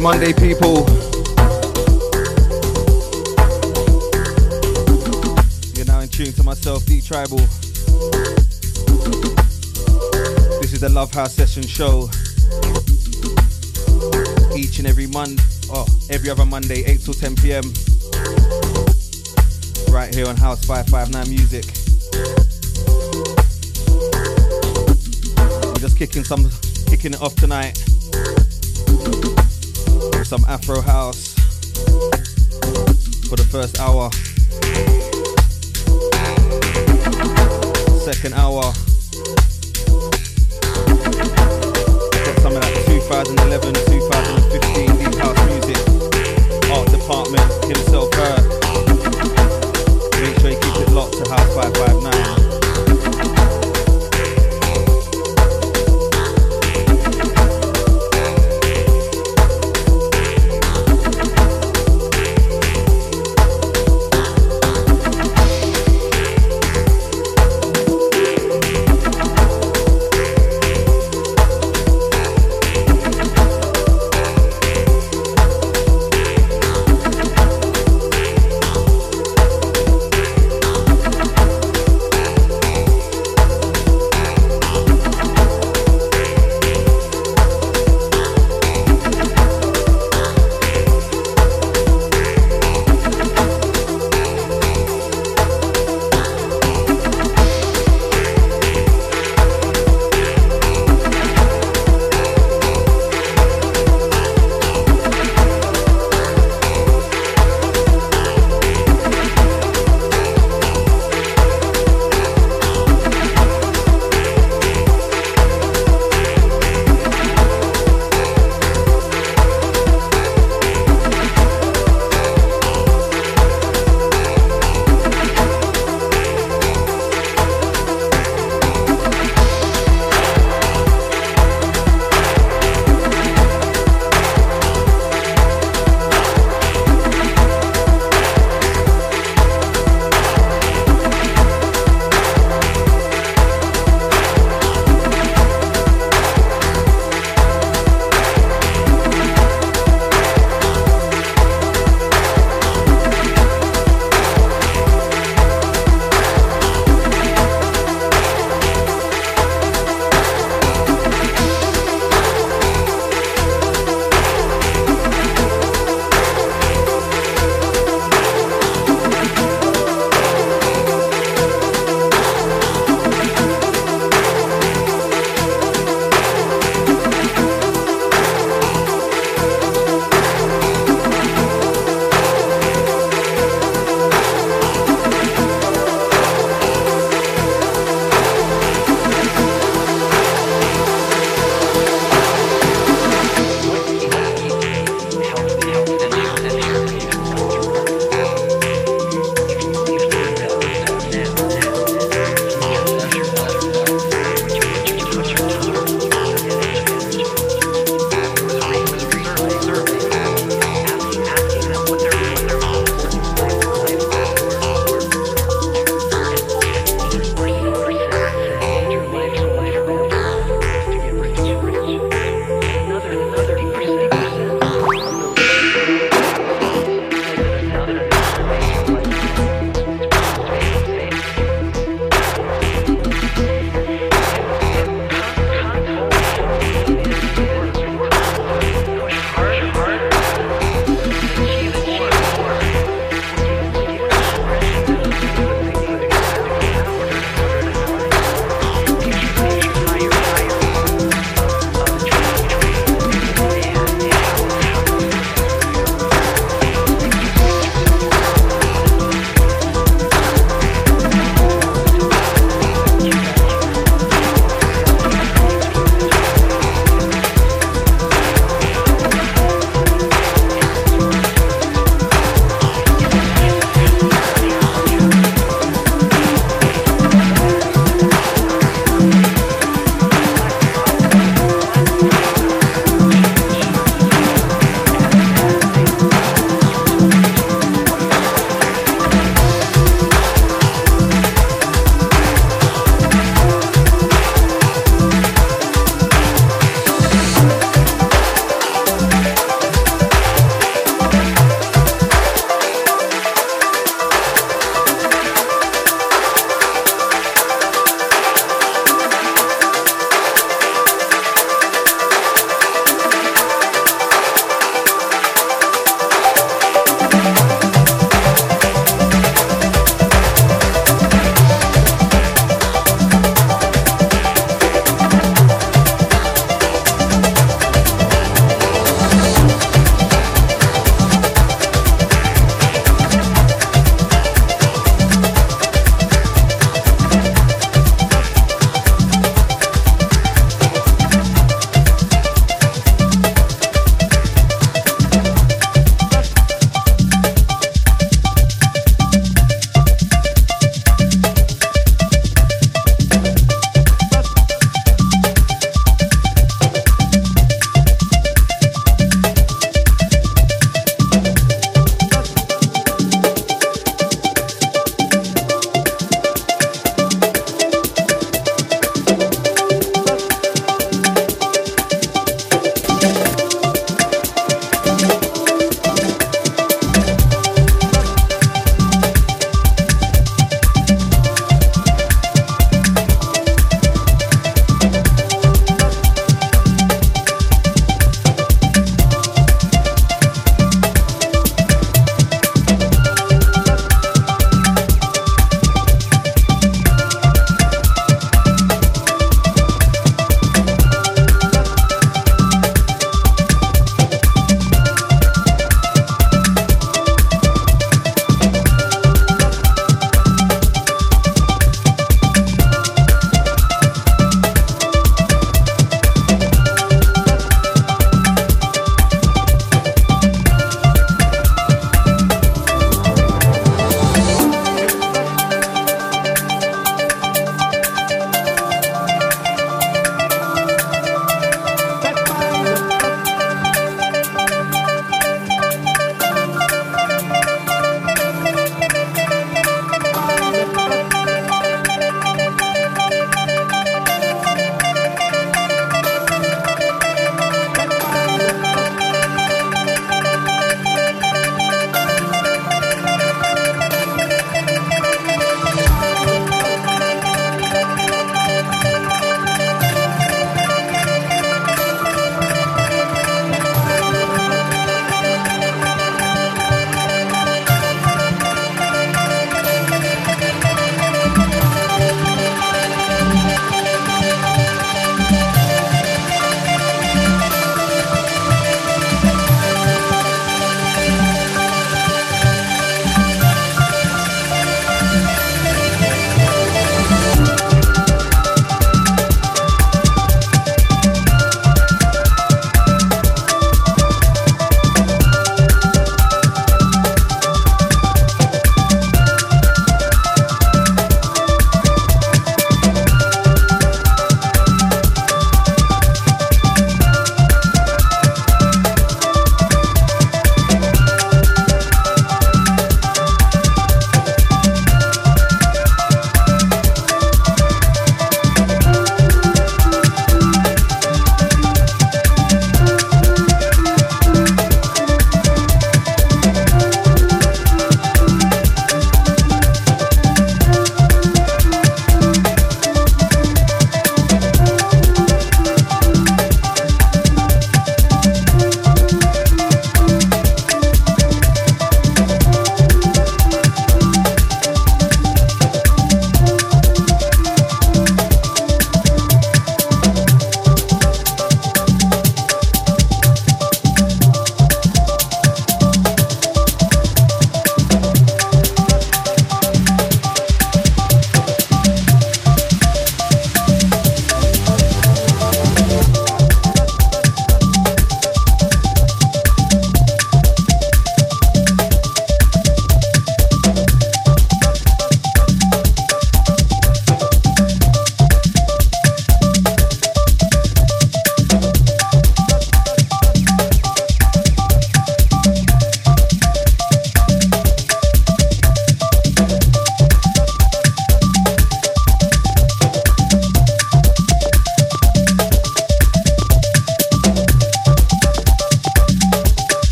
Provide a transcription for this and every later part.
Monday, people. You're now in tune to myself, D Tribal. This is the Love House Session Show. Each and every Monday, oh, every other Monday, 8 till 10 p.m. Right here on House 559 Music. We're just kicking some, kicking it off tonight some Afro House for the first hour. Second hour. Got some of that 2011, 2015 deep house music. Art department himself her. Make sure you keep it locked to House 559.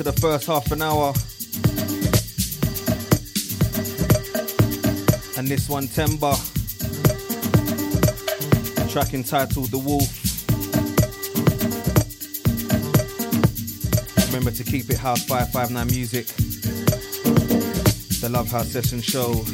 Into the first half an hour. And this one, Timber. Track entitled The Wolf. Remember to keep it House 559 Music. The Love House Session Show.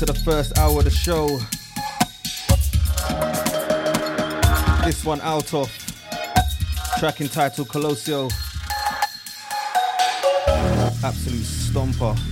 Into the first hour of the show. This one out of track entitled Colossio. Absolute stomper.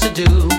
to do.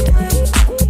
Take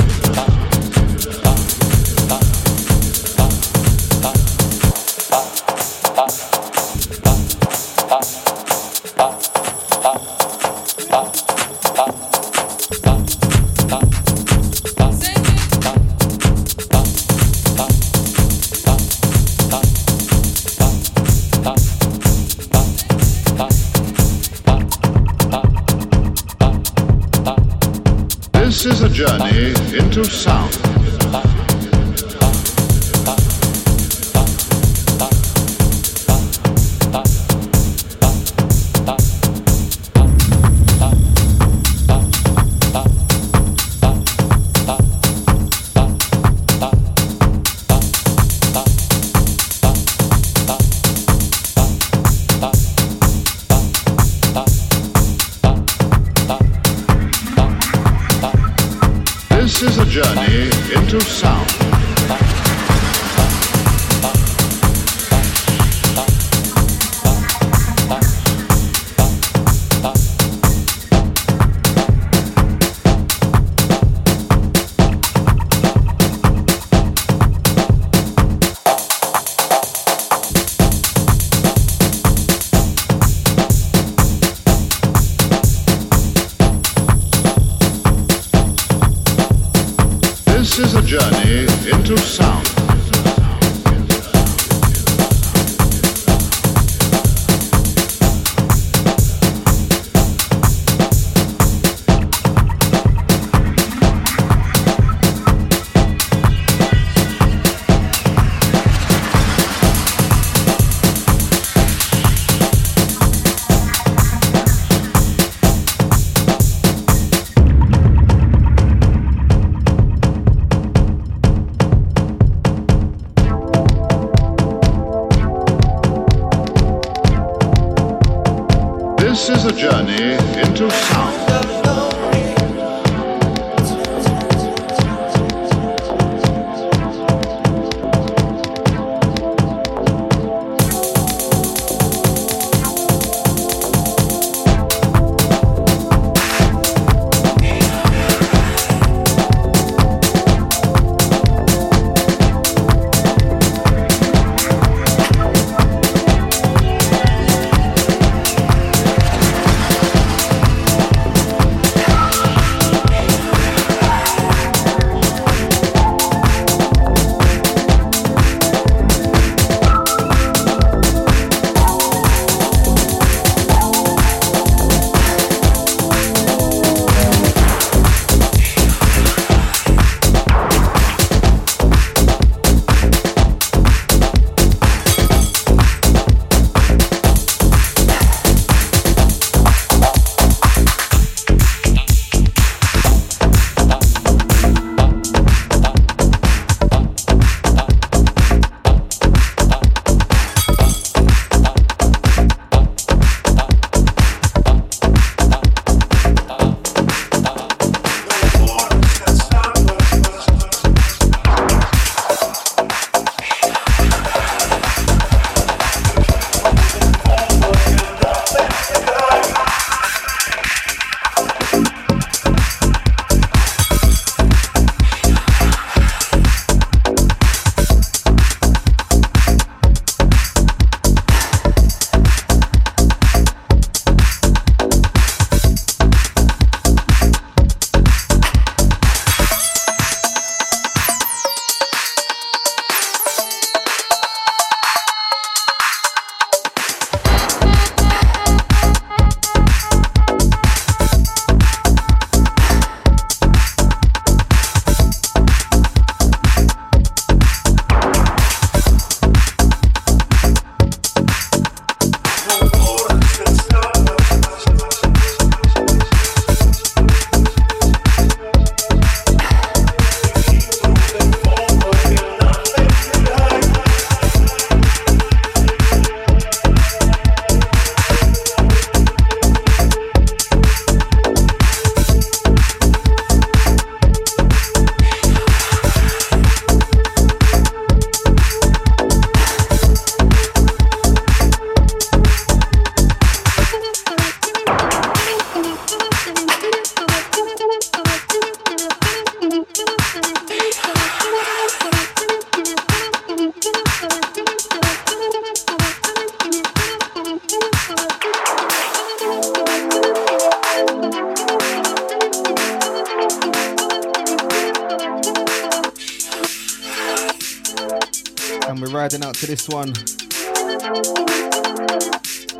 This one.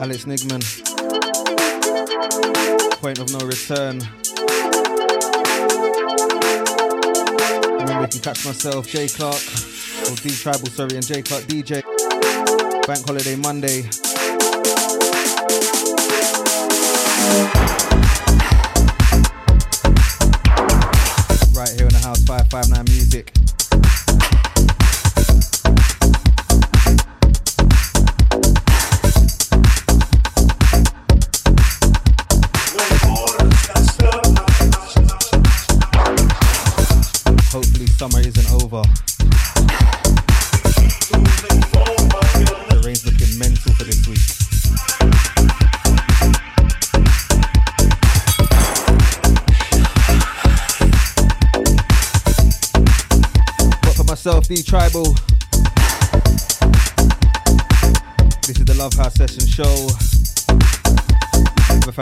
Alex Niggemann. Point of no return. Remember, you can catch myself, J Clark, or D Tribal, sorry, and J Clark DJ. Bank Holiday Monday.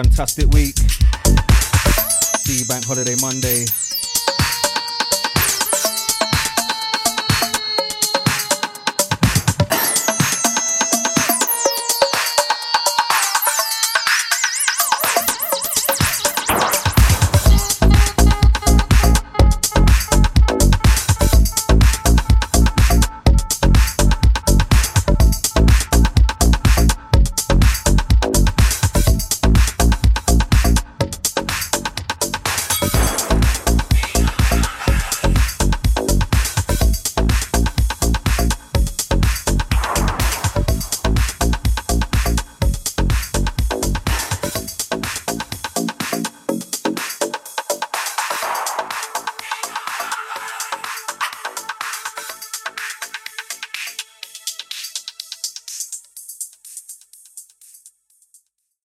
Fantastic week. See Bank Holiday Monday.